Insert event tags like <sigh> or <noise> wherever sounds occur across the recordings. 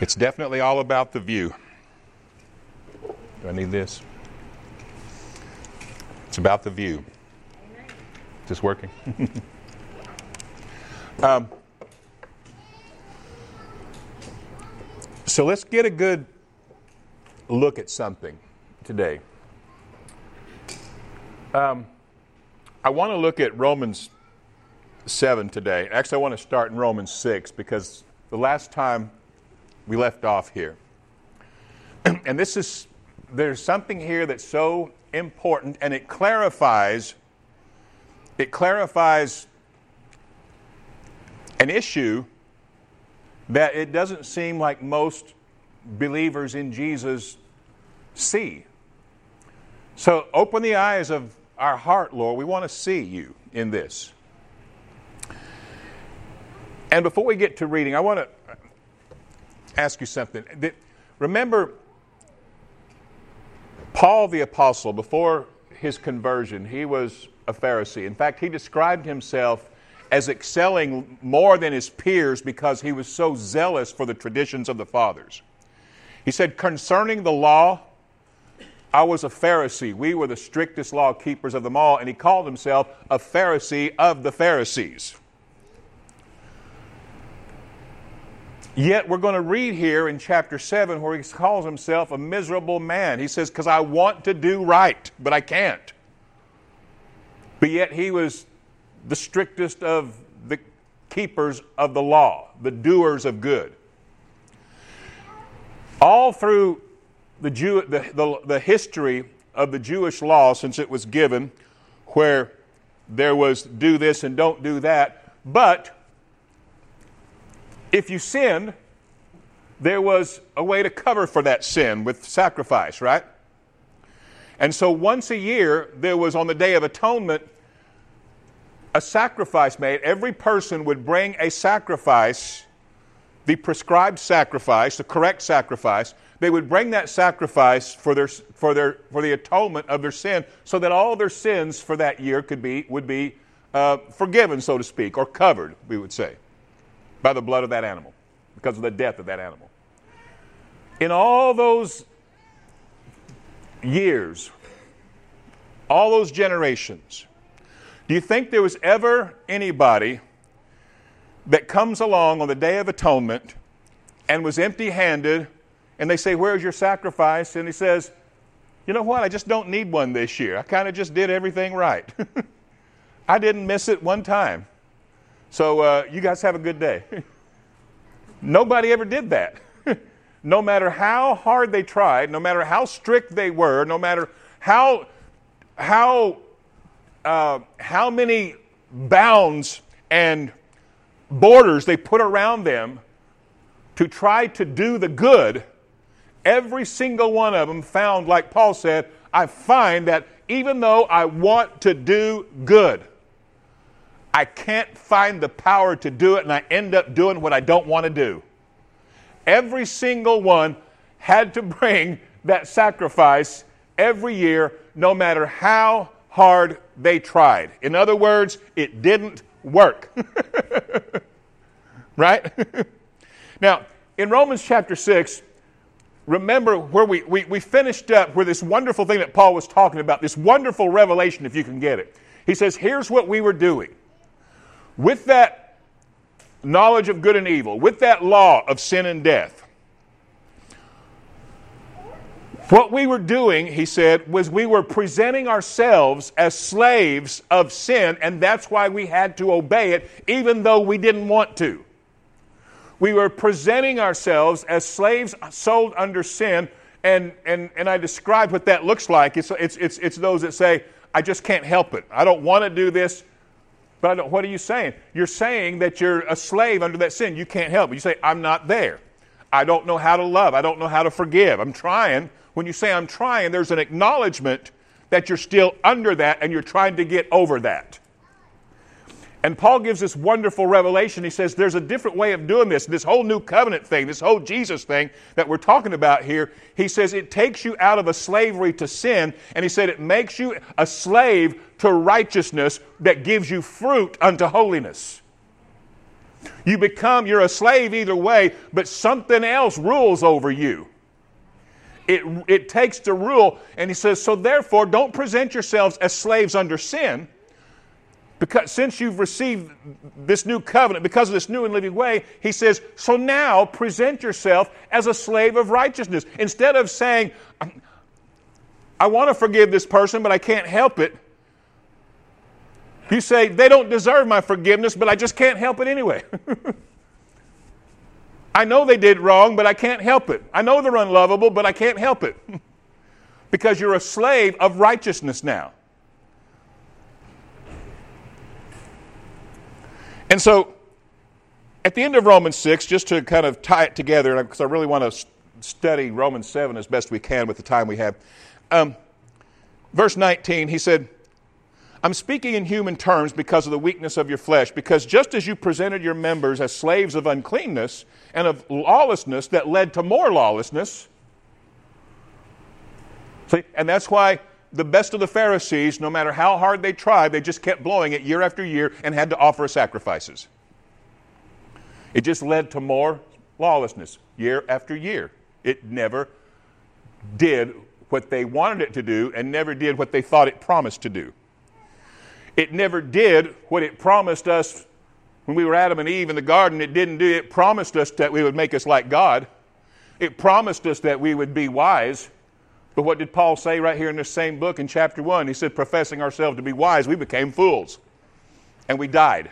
It's definitely all about the view. Do I need this? It's about the view. Is this working? <laughs> um, so let's get a good look at something today. Um, I want to look at Romans 7 today. Actually, I want to start in Romans 6 because the last time we left off here. <clears throat> and this is, there's something here that's so important and it clarifies, it clarifies an issue that it doesn't seem like most believers in Jesus see. So open the eyes of our heart, Lord. We want to see you in this. And before we get to reading, I want to ask you something. Remember, Paul the Apostle, before his conversion, he was a Pharisee. In fact, he described himself as excelling more than his peers because he was so zealous for the traditions of the fathers. He said, Concerning the law, I was a Pharisee. We were the strictest law keepers of them all. And he called himself a Pharisee of the Pharisees. Yet we're going to read here in chapter 7 where he calls himself a miserable man. He says, Because I want to do right, but I can't. But yet he was the strictest of the keepers of the law, the doers of good. All through the, Jew, the, the, the history of the Jewish law since it was given, where there was do this and don't do that. But if you sinned, there was a way to cover for that sin with sacrifice, right? And so once a year, there was on the Day of Atonement a sacrifice made. Every person would bring a sacrifice, the prescribed sacrifice, the correct sacrifice, they would bring that sacrifice for, their, for, their, for the atonement of their sin so that all their sins for that year could be, would be uh, forgiven, so to speak, or covered, we would say, by the blood of that animal, because of the death of that animal. In all those years, all those generations, do you think there was ever anybody that comes along on the Day of Atonement and was empty handed and they say, Where's your sacrifice? And he says, You know what? I just don't need one this year. I kind of just did everything right. <laughs> I didn't miss it one time. So uh, you guys have a good day. <laughs> Nobody ever did that. <laughs> no matter how hard they tried, no matter how strict they were, no matter how, how, uh, how many bounds and borders they put around them to try to do the good, Every single one of them found, like Paul said, I find that even though I want to do good, I can't find the power to do it, and I end up doing what I don't want to do. Every single one had to <laughs> bring that sacrifice every year, no matter how hard they tried. In other words, it didn't work. <laughs> right? <laughs> now, in Romans chapter 6, remember where we, we, we finished up where this wonderful thing that Paul was talking about, this wonderful revelation, if you can get it. He says, Here's what we were doing. With that knowledge of good and evil, with that law of sin and death, what we were doing, he said, was we were presenting ourselves as slaves of sin, and that's why we had to obey it, even though we didn't want to. We were presenting ourselves as slaves sold under sin, and, and, and I described what that looks like. It's, it's, it's, it's those that say, I just can't help it. I don't want to do this, but what are you saying? You're saying that you're a slave under that sin. You can't help it. You say, I'm not there. I don't know how to love. I don't know how to forgive. I'm trying. When you say I'm trying, there's an acknowledgement that you're still under that and you're trying to get over that. And Paul gives this wonderful revelation. He says there's a different way of doing this. This whole new covenant thing, this whole Jesus thing that we're talking about here, he says it takes you out of a slavery to sin, and he said it makes you a slave to righteousness that gives you fruit unto holiness. You become, you're a slave either way, but something else rules over you. It, it takes to rule. And he says, so therefore, don't present yourselves as slaves under sin. Because since you've received this new covenant, because of this new and living way, he says, so now present yourself as a slave of righteousness. Instead of saying, I want to forgive this person, but I can't help it. You say, they don't deserve my forgiveness, but I just can't help it anyway. <laughs> I know they did wrong, but I can't help it. I know they're unlovable, but I can't help it. <laughs> because you're a slave of righteousness now. And so, at the end of Romans 6, just to kind of tie it together, because I really want to study Romans 7 as best we can with the time we have. Um, verse 19, he said, I'm speaking in human terms because of the weakness of your flesh, because just as you presented your members as slaves of uncleanness and of lawlessness that led to more lawlessness, see, and that's why the best of the Pharisees, no matter how hard they tried, they just kept blowing it year after year and had to offer sacrifices. It just led to more lawlessness year after year. It never did what they wanted it to do and never did what they thought it promised to do. It never did what it promised us when we were Adam and Eve in the garden. It didn't do it. promised us that we would make us like God. It promised us that we would be wise. But what did Paul say right here in this same book in chapter 1? He said, professing ourselves to be wise, we became fools. And we died.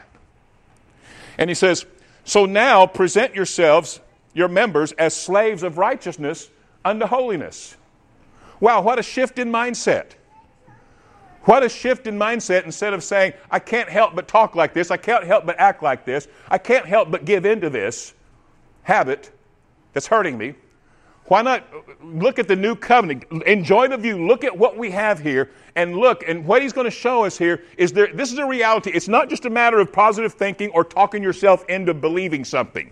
And he says, So now present yourselves, your members, as slaves of righteousness unto holiness. Wow, what a shift in mindset. What a shift in mindset instead of saying, I can't help but talk like this, I can't help but act like this, I can't help but give into this habit that's hurting me. Why not look at the new covenant? Enjoy the view. Look at what we have here and look. And what he's going to show us here is there, this is a reality. It's not just a matter of positive thinking or talking yourself into believing something.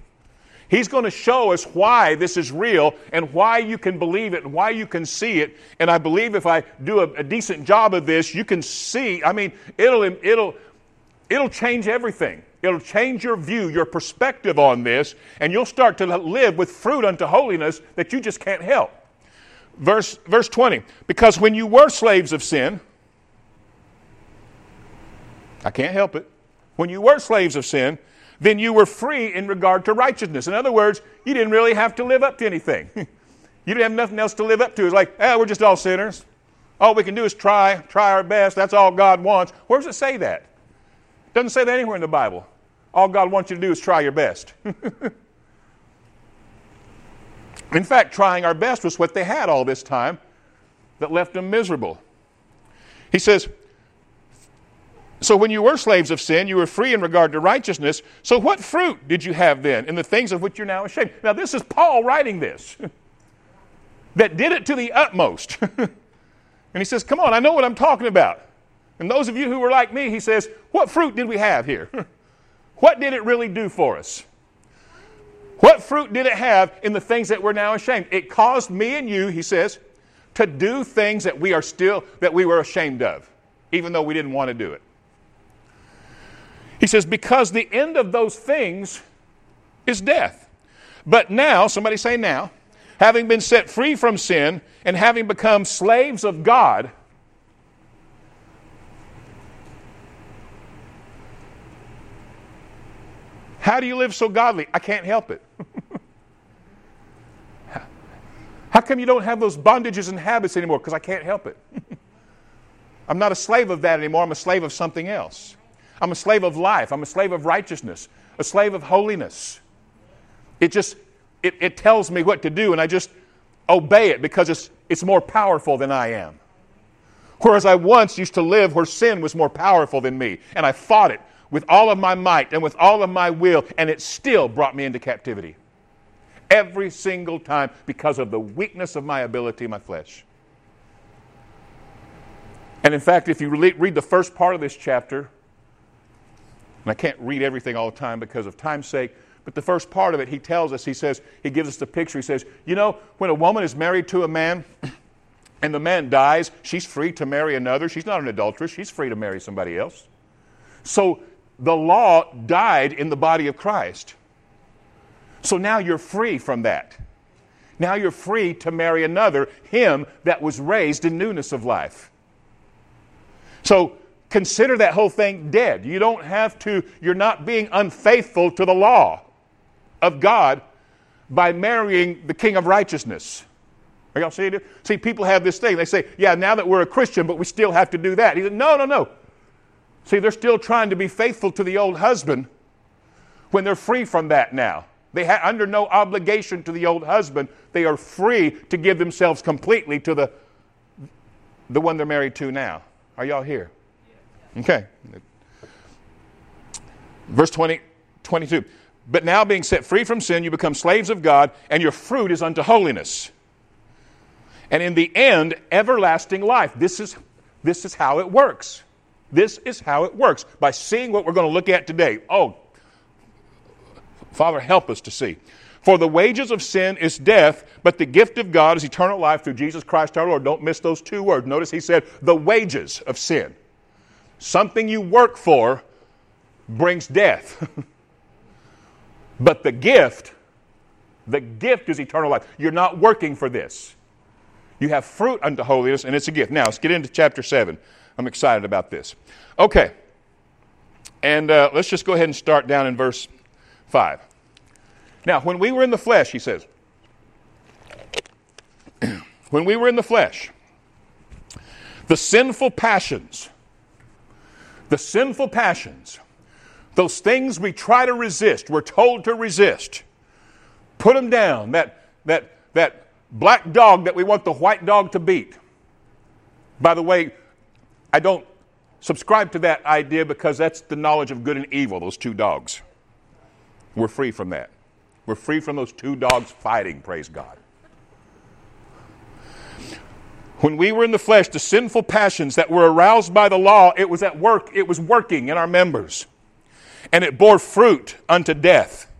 He's going to show us why this is real and why you can believe it and why you can see it. And I believe if I do a, a decent job of this, you can see. I mean, it'll, it'll, it'll change everything. It'll change your view, your perspective on this, and you'll start to live with fruit unto holiness that you just can't help. Verse, verse 20 Because when you were slaves of sin, I can't help it. When you were slaves of sin, then you were free in regard to righteousness. In other words, you didn't really have to live up to anything. <laughs> you didn't have nothing else to live up to. It's like, ah, we're just all sinners. All we can do is try, try our best. That's all God wants. Where does it say that? Doesn't say that anywhere in the Bible. All God wants you to do is try your best. <laughs> in fact, trying our best was what they had all this time that left them miserable. He says, so when you were slaves of sin, you were free in regard to righteousness. So what fruit did you have then in the things of which you're now ashamed? Now, this is Paul writing this, <laughs> that did it to the utmost. <laughs> and he says, Come on, I know what I'm talking about. And those of you who were like me, he says, What fruit did we have here? <laughs> what did it really do for us? What fruit did it have in the things that we're now ashamed? It caused me and you, he says, to do things that we are still, that we were ashamed of, even though we didn't want to do it. He says, because the end of those things is death. But now, somebody say now, having been set free from sin and having become slaves of God, how do you live so godly? I can't help it. <laughs> How come you don't have those bondages and habits anymore? Because I can't help it. <laughs> I'm not a slave of that anymore. I'm a slave of something else. I'm a slave of life. I'm a slave of righteousness, a slave of holiness. It just, it, it tells me what to do, and I just obey it because it's, it's more powerful than I am. Whereas I once used to live where sin was more powerful than me, and I fought it with all of my might and with all of my will, and it still brought me into captivity. Every single time because of the weakness of my ability, my flesh. And in fact, if you read the first part of this chapter, and I can't read everything all the time because of time's sake, but the first part of it, he tells us, he says, he gives us the picture. He says, You know, when a woman is married to a man <coughs> and the man dies, she's free to marry another. She's not an adulteress, she's free to marry somebody else. So the law died in the body of Christ. So now you're free from that. Now you're free to marry another, him that was raised in newness of life. So consider that whole thing dead. You don't have to, you're not being unfaithful to the law of God by marrying the King of righteousness. Are y'all seeing it? See, people have this thing. They say, yeah, now that we're a Christian, but we still have to do that. He said, no, no, no. See, they're still trying to be faithful to the old husband when they're free from that now. They are under no obligation to the old husband. They are free to give themselves completely to the, the one they're married to now. Are y'all here? Okay. Verse 20, 22. But now, being set free from sin, you become slaves of God, and your fruit is unto holiness. And in the end, everlasting life. This is, this is how it works. This is how it works by seeing what we're going to look at today. Oh, Father, help us to see. For the wages of sin is death, but the gift of God is eternal life through Jesus Christ our Lord. Don't miss those two words. Notice he said, the wages of sin. Something you work for brings death. <laughs> but the gift, the gift is eternal life. You're not working for this. You have fruit unto holiness, and it's a gift. Now, let's get into chapter 7. I'm excited about this. Okay. And uh, let's just go ahead and start down in verse 5. Now, when we were in the flesh, he says, <clears throat> when we were in the flesh, the sinful passions, the sinful passions, those things we try to resist, we're told to resist, put them down. That, that, that black dog that we want the white dog to beat. By the way, I don't subscribe to that idea because that's the knowledge of good and evil, those two dogs. We're free from that. We're free from those two dogs fighting, praise God. When we were in the flesh, the sinful passions that were aroused by the law, it was at work, it was working in our members. And it bore fruit unto death.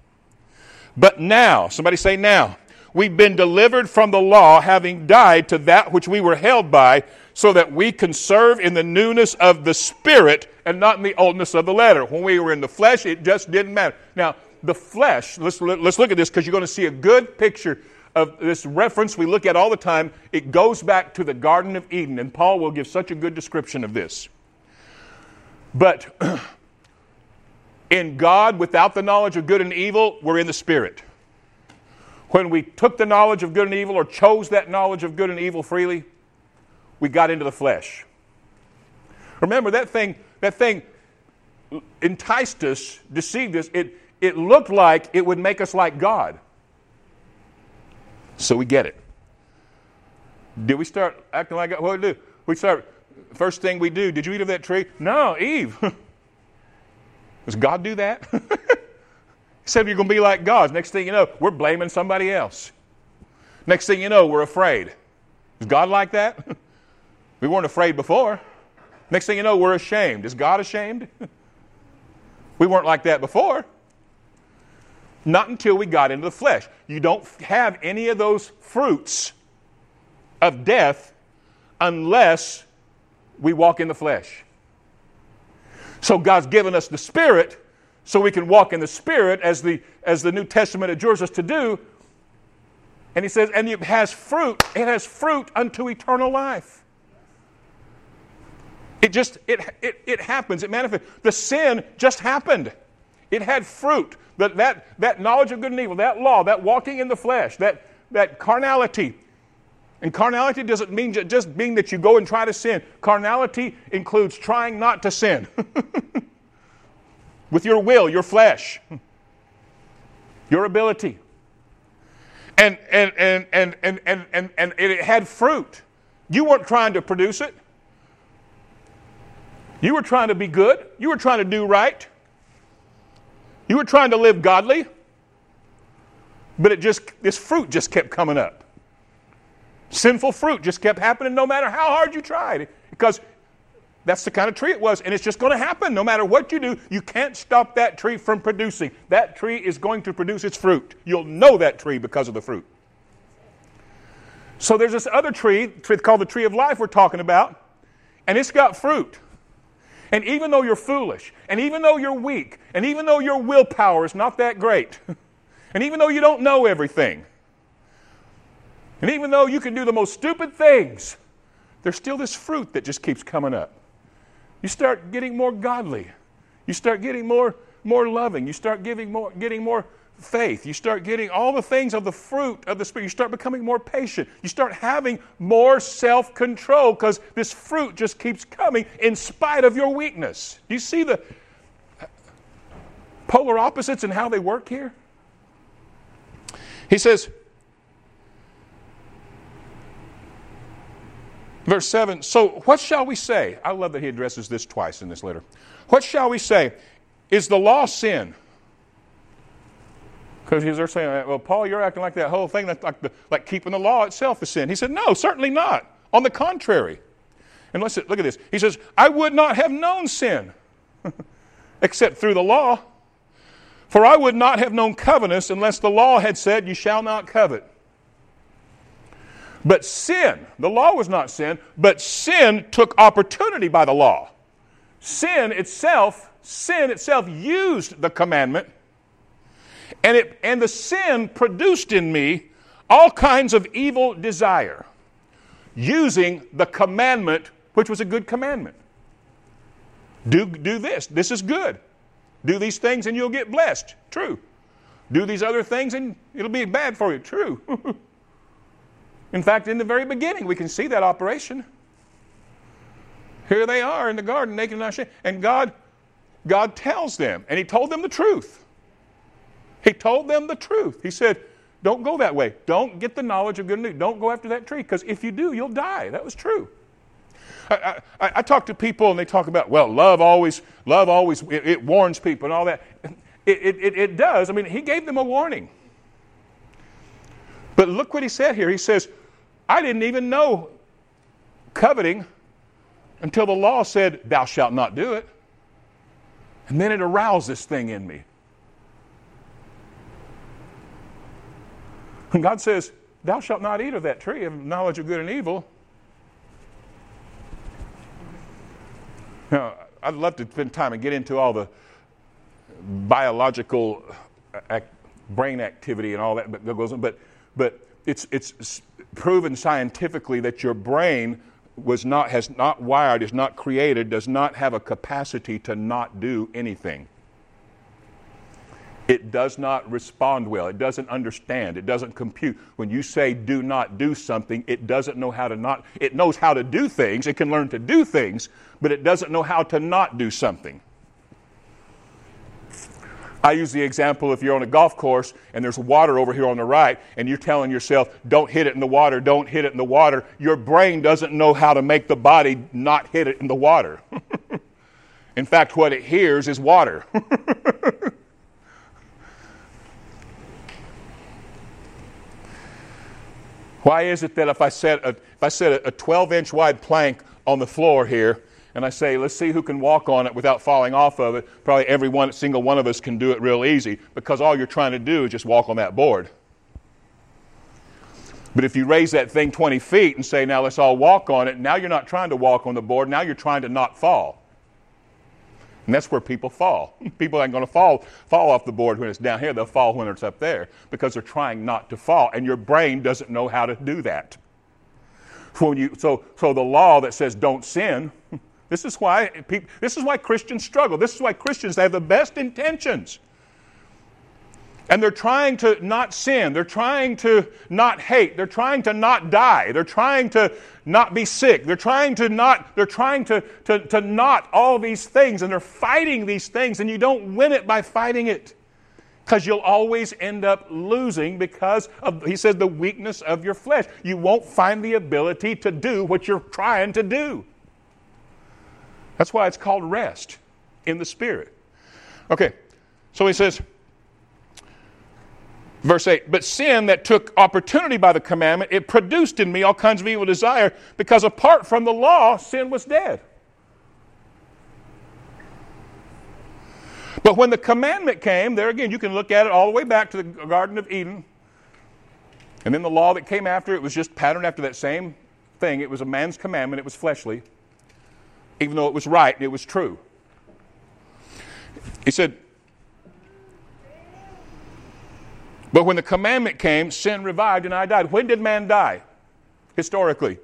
But now, somebody say now, we've been delivered from the law, having died to that which we were held by, so that we can serve in the newness of the Spirit and not in the oldness of the letter. When we were in the flesh, it just didn't matter. Now, the flesh, let's, let's look at this because you're going to see a good picture of this reference we look at all the time. It goes back to the Garden of Eden, and Paul will give such a good description of this. But <clears throat> in God, without the knowledge of good and evil, we're in the Spirit. When we took the knowledge of good and evil or chose that knowledge of good and evil freely, we got into the flesh. Remember that thing, that thing enticed us, deceived us. It, it looked like it would make us like God. So we get it. Did we start acting like God? what do we do? We start first thing we do, did you eat of that tree? No, Eve. <laughs> Does God do that? <laughs> he said you're going to be like God. Next thing you know, we're blaming somebody else. Next thing you know, we're afraid. Is God like that? <laughs> We weren't afraid before. Next thing you know, we're ashamed. Is God ashamed? <laughs> we weren't like that before. Not until we got into the flesh. You don't have any of those fruits of death unless we walk in the flesh. So God's given us the Spirit so we can walk in the Spirit as the, as the New Testament adjures us to do. And he says, and it has fruit, it has fruit unto eternal life. It just, it, it, it happens. It manifests. The sin just happened. It had fruit. That, that, that knowledge of good and evil, that law, that walking in the flesh, that, that carnality. And carnality doesn't mean just mean that you go and try to sin. Carnality includes trying not to sin. <laughs> With your will, your flesh, your ability. And, and, and, and, and, and, and, and it had fruit. You weren't trying to produce it. You were trying to be good. You were trying to do right. You were trying to live godly. But it just, this fruit just kept coming up. Sinful fruit just kept happening no matter how hard you tried. Because that's the kind of tree it was. And it's just going to happen no matter what you do. You can't stop that tree from producing. That tree is going to produce its fruit. You'll know that tree because of the fruit. So there's this other tree, called the tree of life we're talking about, and it's got fruit. And even though you're foolish, and even though you're weak, and even though your willpower is not that great, <laughs> and even though you don't know everything, and even though you can do the most stupid things, there's still this fruit that just keeps coming up. You start getting more godly. You start getting more, more loving. You start giving more, getting more faith. You start getting all the things of the fruit of the Spirit. You start becoming more patient. You start having more self control because this fruit just keeps coming in spite of your weakness. Do you see the polar opposites and how they work here? He says, verse 7 So, what shall we say? I love that he addresses this twice in this letter. What shall we say? Is the law sin? Because they're saying, well, Paul, you're acting like that whole thing, that's like, the, like keeping the law itself is sin. He said, no, certainly not. On the contrary. And let's look at this. He says, I would not have known sin <laughs> except through the law. For I would not have known covetousness unless the law had said, You shall not covet. But sin, the law was not sin, but sin took opportunity by the law. Sin itself, sin itself used the commandment and, it, and the sin produced in me all kinds of evil desire, using the commandment, which was a good commandment. Do, do this. This is good. Do these things and you'll get blessed. True. Do these other things and it'll be bad for you. True. <laughs> in fact, in the very beginning, we can see that operation. Here they are in the garden, naked and ashamed. And God, God tells them, and He told them the truth. He told them the truth. He said, Don't go that way. Don't get the knowledge of good news. Don't go after that tree, because if you do, you'll die. That was true. I, I, I, talk to people and they talk about, well, love always, love always, it, it warns people and all that. It, it, it does. I mean, he gave them a warning. But look what he said here. He says, I didn't even know coveting until the law said, Thou shalt not do it. And then it aroused this thing in me. God says, Thou shalt not eat of that tree of knowledge of good and evil. Now, I'd love to spend time and get into all the biological uh, act, brain activity and all that, but goes on. But, but it's, it's proven scientifically that your brain was not, has not wired, is not created, does not have a capacity to not do anything. It does not respond well. It doesn't understand. It doesn't compute. When you say do not do something, it doesn't know how to not, it knows how to do things. It can learn to do things, but it doesn't know how to not do something. I use the example if you're on a golf course and there's water over here on the right, and you're telling yourself, don't hit it in the water, don't hit it in the water. Your brain doesn't know how to make the body not hit it in the water. <laughs> in fact, what it hears is water. <laughs> Why is it that if I set a, if I set a 12 inch wide plank on the floor here, and I say, let's see who can walk on it without falling off of it, probably every one, single one of us can do it real easy because all you're trying to do is just walk on that board. But if you raise that thing 20 feet and say, now let's all walk on it, now you're not trying to walk on the board, now you're trying to not fall. And that's where people fall. <laughs> People aren't going to fall, fall off the board when it's down here. They'll fall when it's up there because they're trying not to fall. And your brain doesn't know how to do that. When you, so, so the law that says don't sin, <laughs> this is, why people, this is why Christians struggle. This is why Christians have the best intentions. And they're trying to not sin. They're trying to not hate. They're trying to not die. They're trying to not be sick. They're trying to not, they're trying to, to, to not all these things. And they're fighting these things. And you don't win it by fighting it. Because you'll always end up losing because of, he says, the weakness of your flesh. You won't find the ability to do what you're trying to do. That's why it's called rest in the Spirit. Okay, so he says, Verse 8, but sin that took opportunity by the commandment, it produced in me all kinds of evil desire, because apart from the law, sin was dead. But when the commandment came, there again, you can look at it all the way back to the Garden of Eden. And then the law that came after it was just patterned after that same thing. It was a man's commandment, it was fleshly. even though it was right it was true. He said, But when the commandment came, sin revived and I died. When did man die? Historically.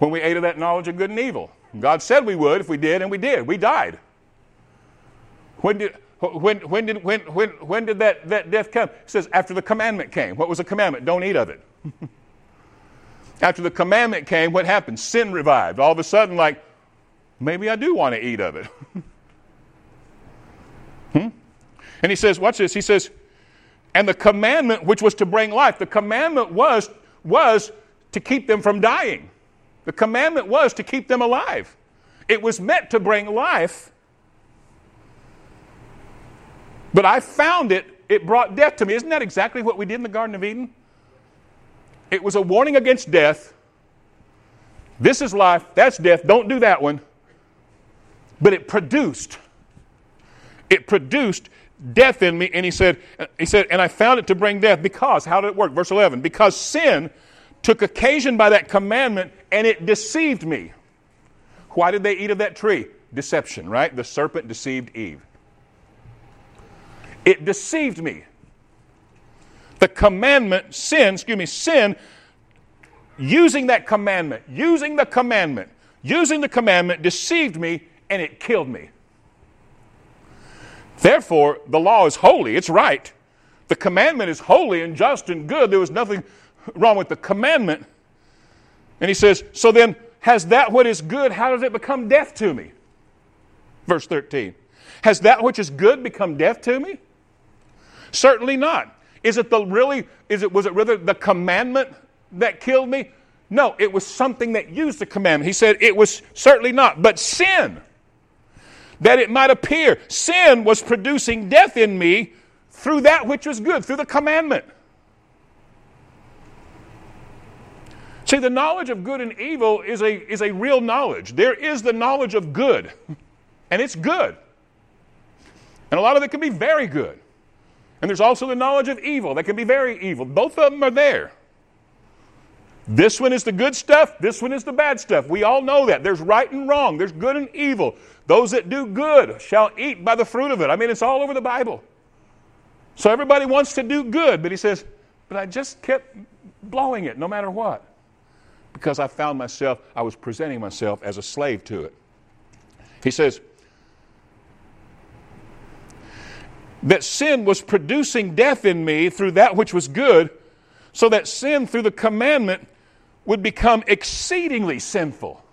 When we ate of that knowledge of good and evil. God said we would if we did, and we did. We died. When did, when, when did, when, when, when did that, that death come? It says, after the commandment came. What was the commandment? Don't eat of it. <laughs> after the commandment came, what happened? Sin revived. All of a sudden, like, maybe I do want to eat of it. <laughs> hmm? And he says, watch this. He says, and the commandment which was to bring life, the commandment was, was to keep them from dying. The commandment was to keep them alive. It was meant to bring life. But I found it, it brought death to me. Isn't that exactly what we did in the Garden of Eden? It was a warning against death. This is life, that's death, don't do that one. But it produced, it produced death in me. And he said, he said, and I found it to bring death because, how did it work? Verse 11, because sin took occasion by that commandment and it deceived me. Why did they eat of that tree? Deception, right? The serpent deceived Eve. It deceived me. The commandment, sin, excuse me, sin, using that commandment, using the commandment, using the commandment deceived me and it killed me. Therefore, the law is holy, it's right. The commandment is holy and just and good. There was nothing wrong with the commandment. And he says, So then, has that what is good, how does it become death to me? Verse 13. Has that which is good become death to me? Certainly not. Is it the really, is it, was it rather the commandment that killed me? No, it was something that used the commandment. He said it was certainly not, but sin that it might appear. Sin was producing death in me through that which was good, through the commandment. See, the knowledge of good and evil is a, is a real knowledge. There is the knowledge of good, <laughs> and it's good. And a lot of it can be very good. And there's also the knowledge of evil that can be very evil. Both of them are there. This one is the good stuff, this one is the bad stuff. We all know that. There's right and wrong, there's good and evil. Those that do good shall eat by the fruit of it. I mean, it's all over the Bible. So everybody wants to do good, but he says, but I just kept blowing it no matter what. Because I found myself, I was presenting myself as a slave to it. He says, that sin was producing death in me through that which was good, so that sin through the commandment would become exceedingly sinful,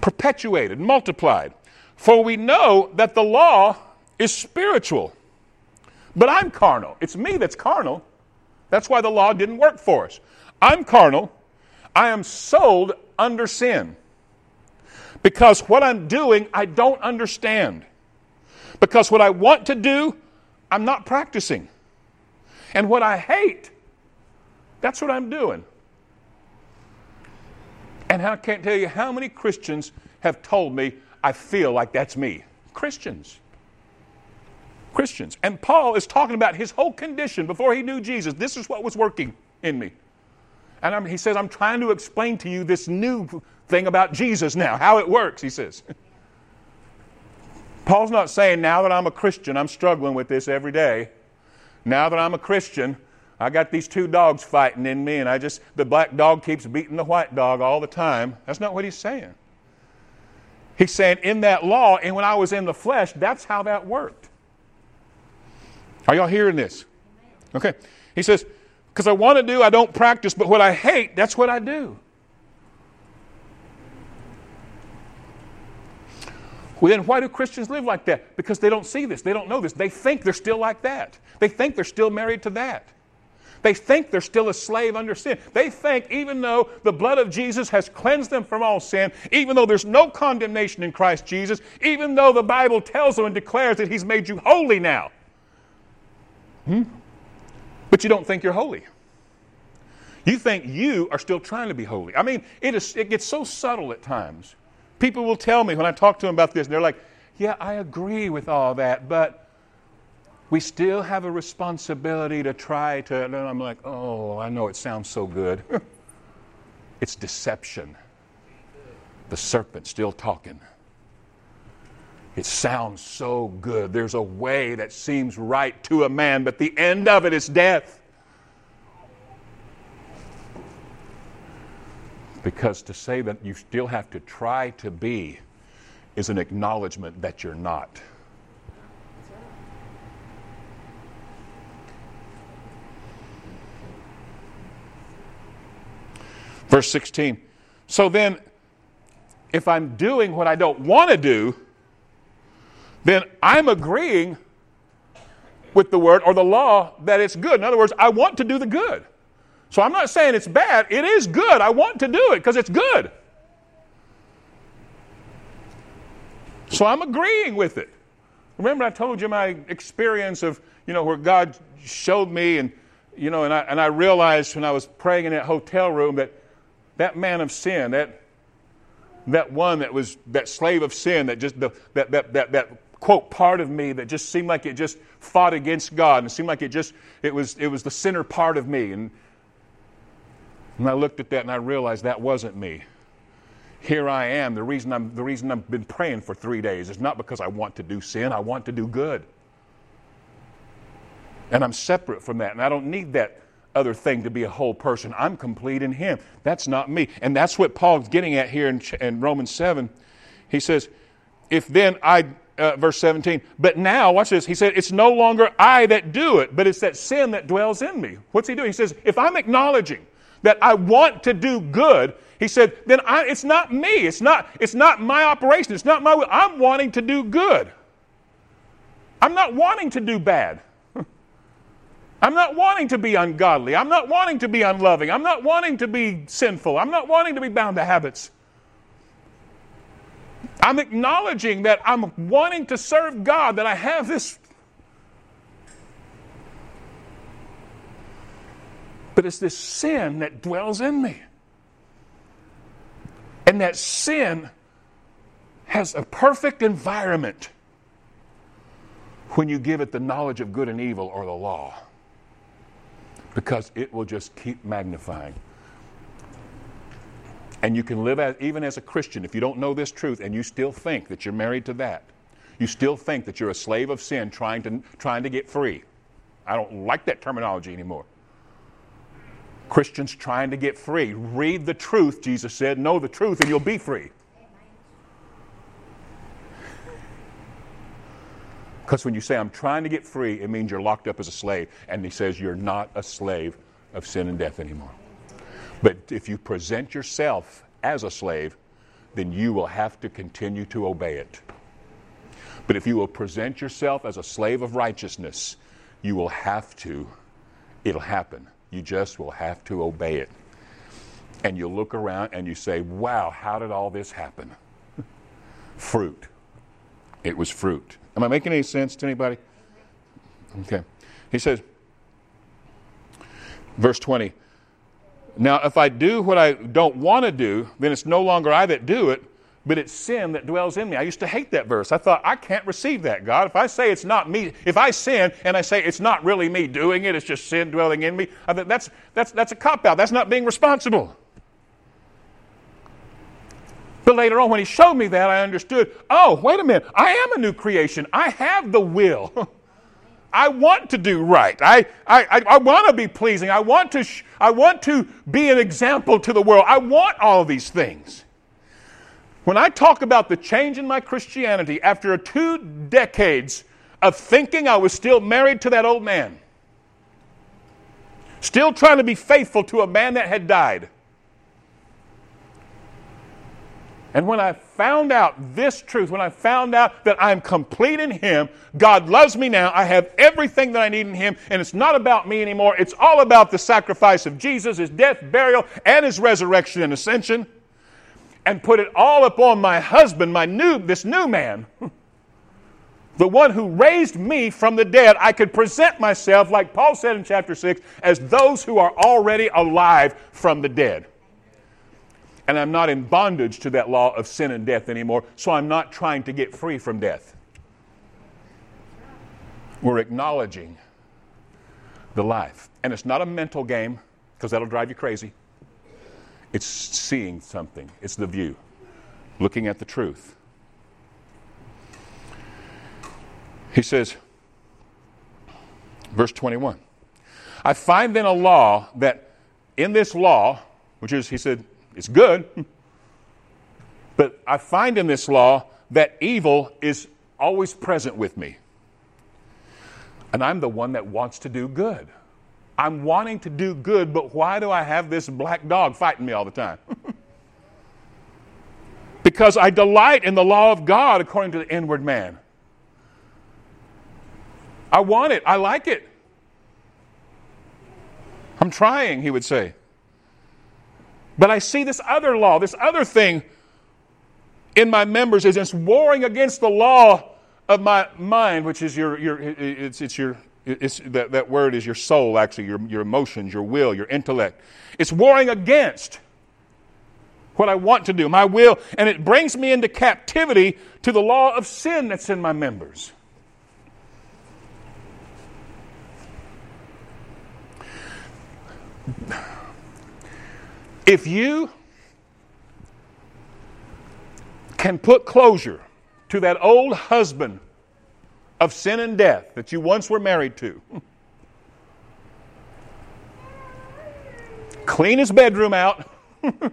perpetuated, multiplied. For we know that the law is spiritual, but I'm carnal. It's me that's carnal. That's why the law didn't work for us. I'm carnal. I am sold under sin. Because what I'm doing, I don't understand. Because what I want to do, I'm not practicing. And what I hate, that's what I'm doing. And I can't tell you how many Christians have told me, I feel like that's me. Christians. Christians. And Paul is talking about his whole condition before he knew Jesus. This is what was working in me. And I'm, he says, I'm trying to explain to you this new thing about Jesus now, how it works, he says. Paul's not saying, now that I'm a Christian, I'm struggling with this every day. Now that I'm a Christian, I got these two dogs fighting in me, and I just, the black dog keeps beating the white dog all the time. That's not what he's saying. He's saying, in that law, and when I was in the flesh, that's how that worked. Are y'all hearing this? Okay. He says, because I want to do, I don't practice, but what I hate, that's what I do. Well, then why do Christians live like that? Because they don't see this. They don't know this. They think they're still like that. They think they're still married to that. They think they're still a slave under sin. They think even though the blood of Jesus has cleansed them from all sin, even though there's no condemnation in Christ Jesus, even though the Bible tells them and declares that He's made you holy now. Hmm? But you don't think you're holy. You think you are still trying to be holy. I mean, it, is, it gets so subtle at times. People will tell me when I talk to them about this, and they're like, Yeah, I agree with all that, but we still have a responsibility to try to. And I'm like, oh, I know it sounds so good. <laughs> it's deception. The serpent still talking. It sounds so good. There's a way that seems right to a man, but the end of it is death. Because to say that you still have to try to be is an acknowledgement that you're not. Verse 16. So then, if I'm doing what I don't want to do, then I'm agreeing with the word or the law that it's good. In other words, I want to do the good. So I'm not saying it's bad. It is good. I want to do it because it's good. So I'm agreeing with it. Remember, I told you my experience of, you know, where God showed me and, you know, and I, and I realized when I was praying in that hotel room that that man of sin, that, that one that was that slave of sin, that just, the, that, that, that, that quote part of me that just seemed like it just fought against God and it seemed like it just it was it was the sinner part of me and and I looked at that and I realized that wasn't me. Here I am. The reason I'm the reason I've been praying for 3 days is not because I want to do sin, I want to do good. And I'm separate from that and I don't need that other thing to be a whole person. I'm complete in him. That's not me. And that's what Paul's getting at here in, in Romans 7. He says, if then I uh, verse 17. But now, watch this. He said, It's no longer I that do it, but it's that sin that dwells in me. What's he doing? He says, If I'm acknowledging that I want to do good, he said, then I, it's not me. It's not, it's not my operation. It's not my will. I'm wanting to do good. I'm not wanting to do bad. I'm not wanting to be ungodly. I'm not wanting to be unloving. I'm not wanting to be sinful. I'm not wanting to be bound to habits. I'm acknowledging that I'm wanting to serve God, that I have this. But it's this sin that dwells in me. And that sin has a perfect environment when you give it the knowledge of good and evil or the law, because it will just keep magnifying. And you can live as, even as a Christian if you don't know this truth and you still think that you're married to that. You still think that you're a slave of sin trying to, trying to get free. I don't like that terminology anymore. Christians trying to get free. Read the truth, Jesus said. Know the truth and you'll be free. Because when you say, I'm trying to get free, it means you're locked up as a slave. And he says, You're not a slave of sin and death anymore. But if you present yourself as a slave, then you will have to continue to obey it. But if you will present yourself as a slave of righteousness, you will have to, it'll happen. You just will have to obey it. And you look around and you say, wow, how did all this happen? <laughs> fruit. It was fruit. Am I making any sense to anybody? Okay. He says, verse 20, now, if I do what I don't want to do, then it's no longer I that do it, but it's sin that dwells in me. I used to hate that verse. I thought, I can't receive that, God. If I say it's not me, if I sin and I say it's not really me doing it, it's just sin dwelling in me, I think that's, that's, that's a cop out. That's not being responsible. But later on, when he showed me that, I understood oh, wait a minute. I am a new creation. I have the will. <laughs> I want to do right. I, I, I, want to be pleasing. I want to, sh- I want to be an example to the world. I want all these things. When I talk about the change in my Christianity after two decades of thinking I was still married to that old man, still trying to be faithful to a man that had died, And when I found out this truth, when I found out that I'm complete in Him, God loves me now, I have everything that I need in Him, and it's not about me anymore. It's all about the sacrifice of Jesus, His death, burial, and His resurrection and ascension, and put it all upon my husband, my new, this new man. <laughs> the one who raised me from the dead, I could present myself, like Paul said in chapter 6, as those who are already alive from the dead and I'm not in bondage to that law of sin and death anymore, so I'm not trying to get free from death. We're acknowledging the life. And it's not a mental game, because that'll drive you crazy. It's seeing something, it's the view. looking at the truth. He says, verse 21 I find then a law that in this law, which is, he said, it's good, <laughs> but I find in this law that evil is always present with me. And I'm the one that wants to do good. I'm wanting to do good, but why do I have this black dog fighting me all the time? <laughs> because I delight in the law of God according to the inward man. I want it, I like it. I'm trying, he would say. But I see this other law, this other thing in my members is it's warring against the law of my mind, which is your, your it's, it's your, it's, that, that word is your soul, actually, your, your emotions, your will, your intellect. It's warring against what I want to do, my will, and it brings me into captivity to the law of sin that's in my members. If you can put closure to that old husband of sin and death that you once were married to, clean his bedroom out, <laughs> and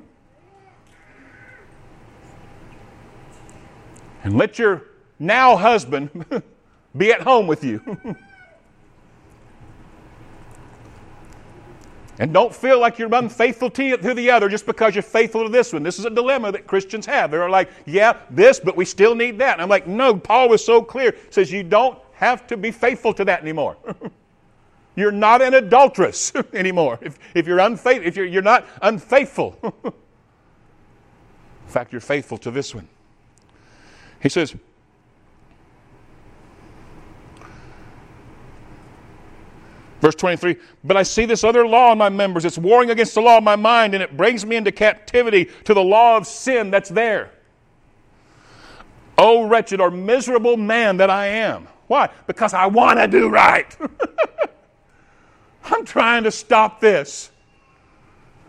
let your now husband <laughs> be at home with you. <laughs> And don't feel like you're unfaithful to the other just because you're faithful to this one. This is a dilemma that Christians have. They're like, yeah, this, but we still need that. And I'm like, no, Paul was so clear. He says you don't have to be faithful to that anymore. <laughs> you're not an adulteress <laughs> anymore. If, if you're unfaithful, if you're, you're not unfaithful. <laughs> In fact, you're faithful to this one. He says, Verse 23 But I see this other law in my members. It's warring against the law of my mind, and it brings me into captivity to the law of sin that's there. Oh, wretched or miserable man that I am. Why? Because I want to do right. <laughs> I'm trying to stop this.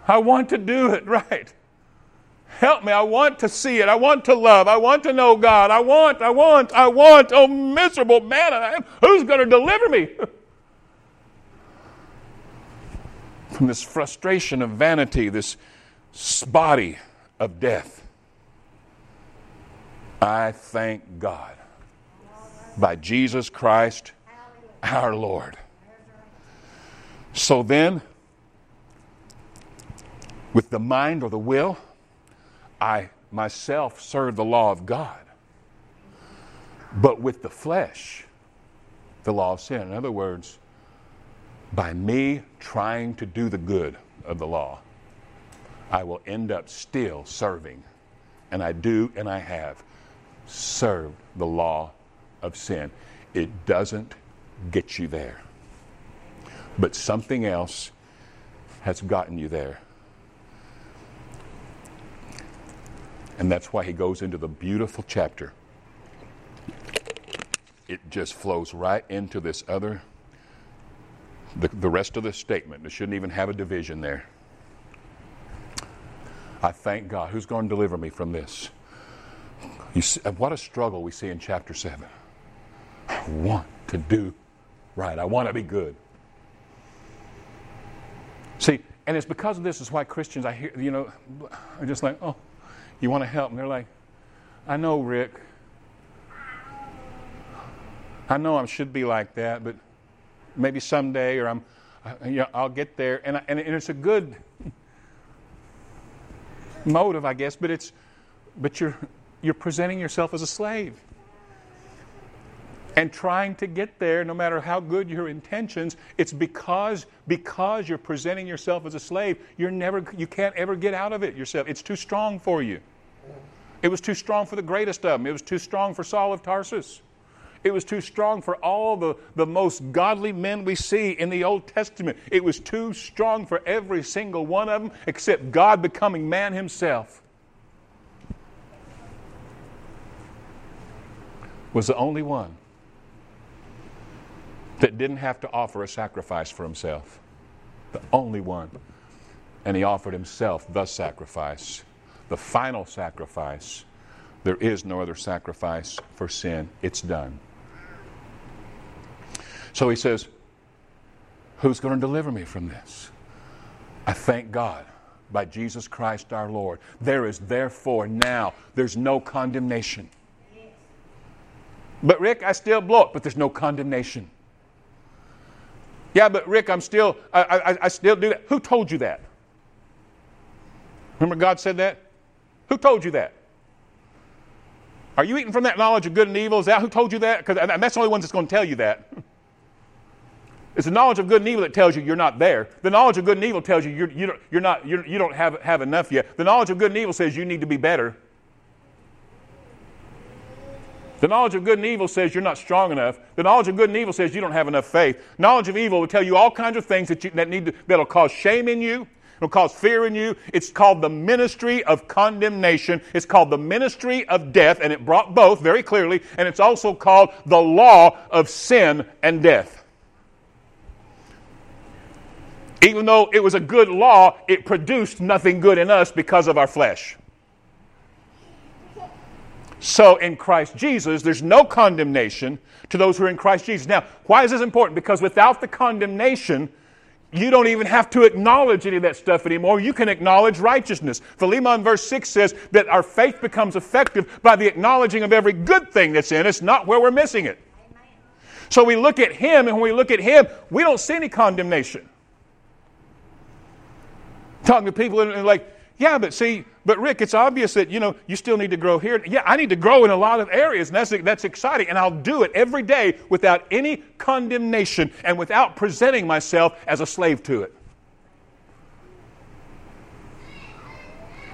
I want to do it right. Help me. I want to see it. I want to love. I want to know God. I want, I want, I want. Oh, miserable man I am. Who's going to deliver me? <laughs> from this frustration of vanity, this body of death. I thank God by Jesus Christ our Lord. So then, with the mind or the will, I myself serve the law of God. But with the flesh, the law of sin. In other words, by me trying to do the good of the law, I will end up still serving. And I do and I have served the law of sin. It doesn't get you there. But something else has gotten you there. And that's why he goes into the beautiful chapter. It just flows right into this other the, the rest of the statement. It shouldn't even have a division there. I thank God. Who's going to deliver me from this? You see, what a struggle we see in chapter 7. I want to do right. I want to be good. See, and it's because of this is why Christians, I hear, you know, are just like, oh, you want to help? And they're like, I know, Rick. I know I should be like that, but maybe someday, or I'm, uh, you know, I'll get there. And, and, and it's a good motive, I guess, but it's, but you're, you're presenting yourself as a slave. And trying to get there, no matter how good your intentions, it's because because you're presenting yourself as a slave, you're never you can't ever get out of it yourself. It's too strong for you. It was too strong for the greatest of them. It was too strong for Saul of Tarsus. It was too strong for all the, the most godly men we see in the Old Testament. It was too strong for every single one of them except God becoming man himself. Was the only one that didn't have to offer a sacrifice for himself. The only one. And he offered himself the sacrifice, the final sacrifice There is no other sacrifice for sin. It's done. So he says, Who's going to deliver me from this? I thank God by Jesus Christ our Lord. There is therefore now, there's no condemnation. But Rick, I still blow it, but there's no condemnation. Yeah, but Rick, I'm still, I, I, I still do that. Who told you that? Remember God said that? Who told you that? Are you eating from that knowledge of good and evil? Is that who told you that? Because that's the only one that's going to tell you that. <laughs> It's the knowledge of good and evil that tells you you're not there. The knowledge of good and evil tells you you're, you don't, you're not, you're, you don't have, have enough yet. The knowledge of good and evil says you need to be better. The knowledge of good and evil says you're not strong enough. The knowledge of good and evil says you don't have enough faith. Knowledge of evil will tell you all kinds of things that, you, that need to, that'll cause shame in you. It'll cause fear in you. It's called the ministry of condemnation. It's called the ministry of death, and it brought both very clearly. And it's also called the law of sin and death. Even though it was a good law, it produced nothing good in us because of our flesh. So in Christ Jesus, there's no condemnation to those who are in Christ Jesus. Now, why is this important? Because without the condemnation, you don't even have to acknowledge any of that stuff anymore. You can acknowledge righteousness. Philemon verse 6 says that our faith becomes effective by the acknowledging of every good thing that's in us, not where we're missing it. So we look at Him, and when we look at Him, we don't see any condemnation talking to people and, like, yeah, but see, but Rick, it's obvious that you know you still need to grow here. Yeah, I need to grow in a lot of areas, and that's that's exciting, and I'll do it every day without any condemnation and without presenting myself as a slave to it.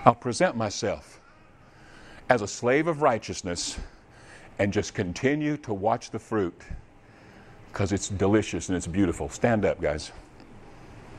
I'll present myself as a slave of righteousness and just continue to watch the fruit because it's delicious and it's beautiful. Stand up, guys.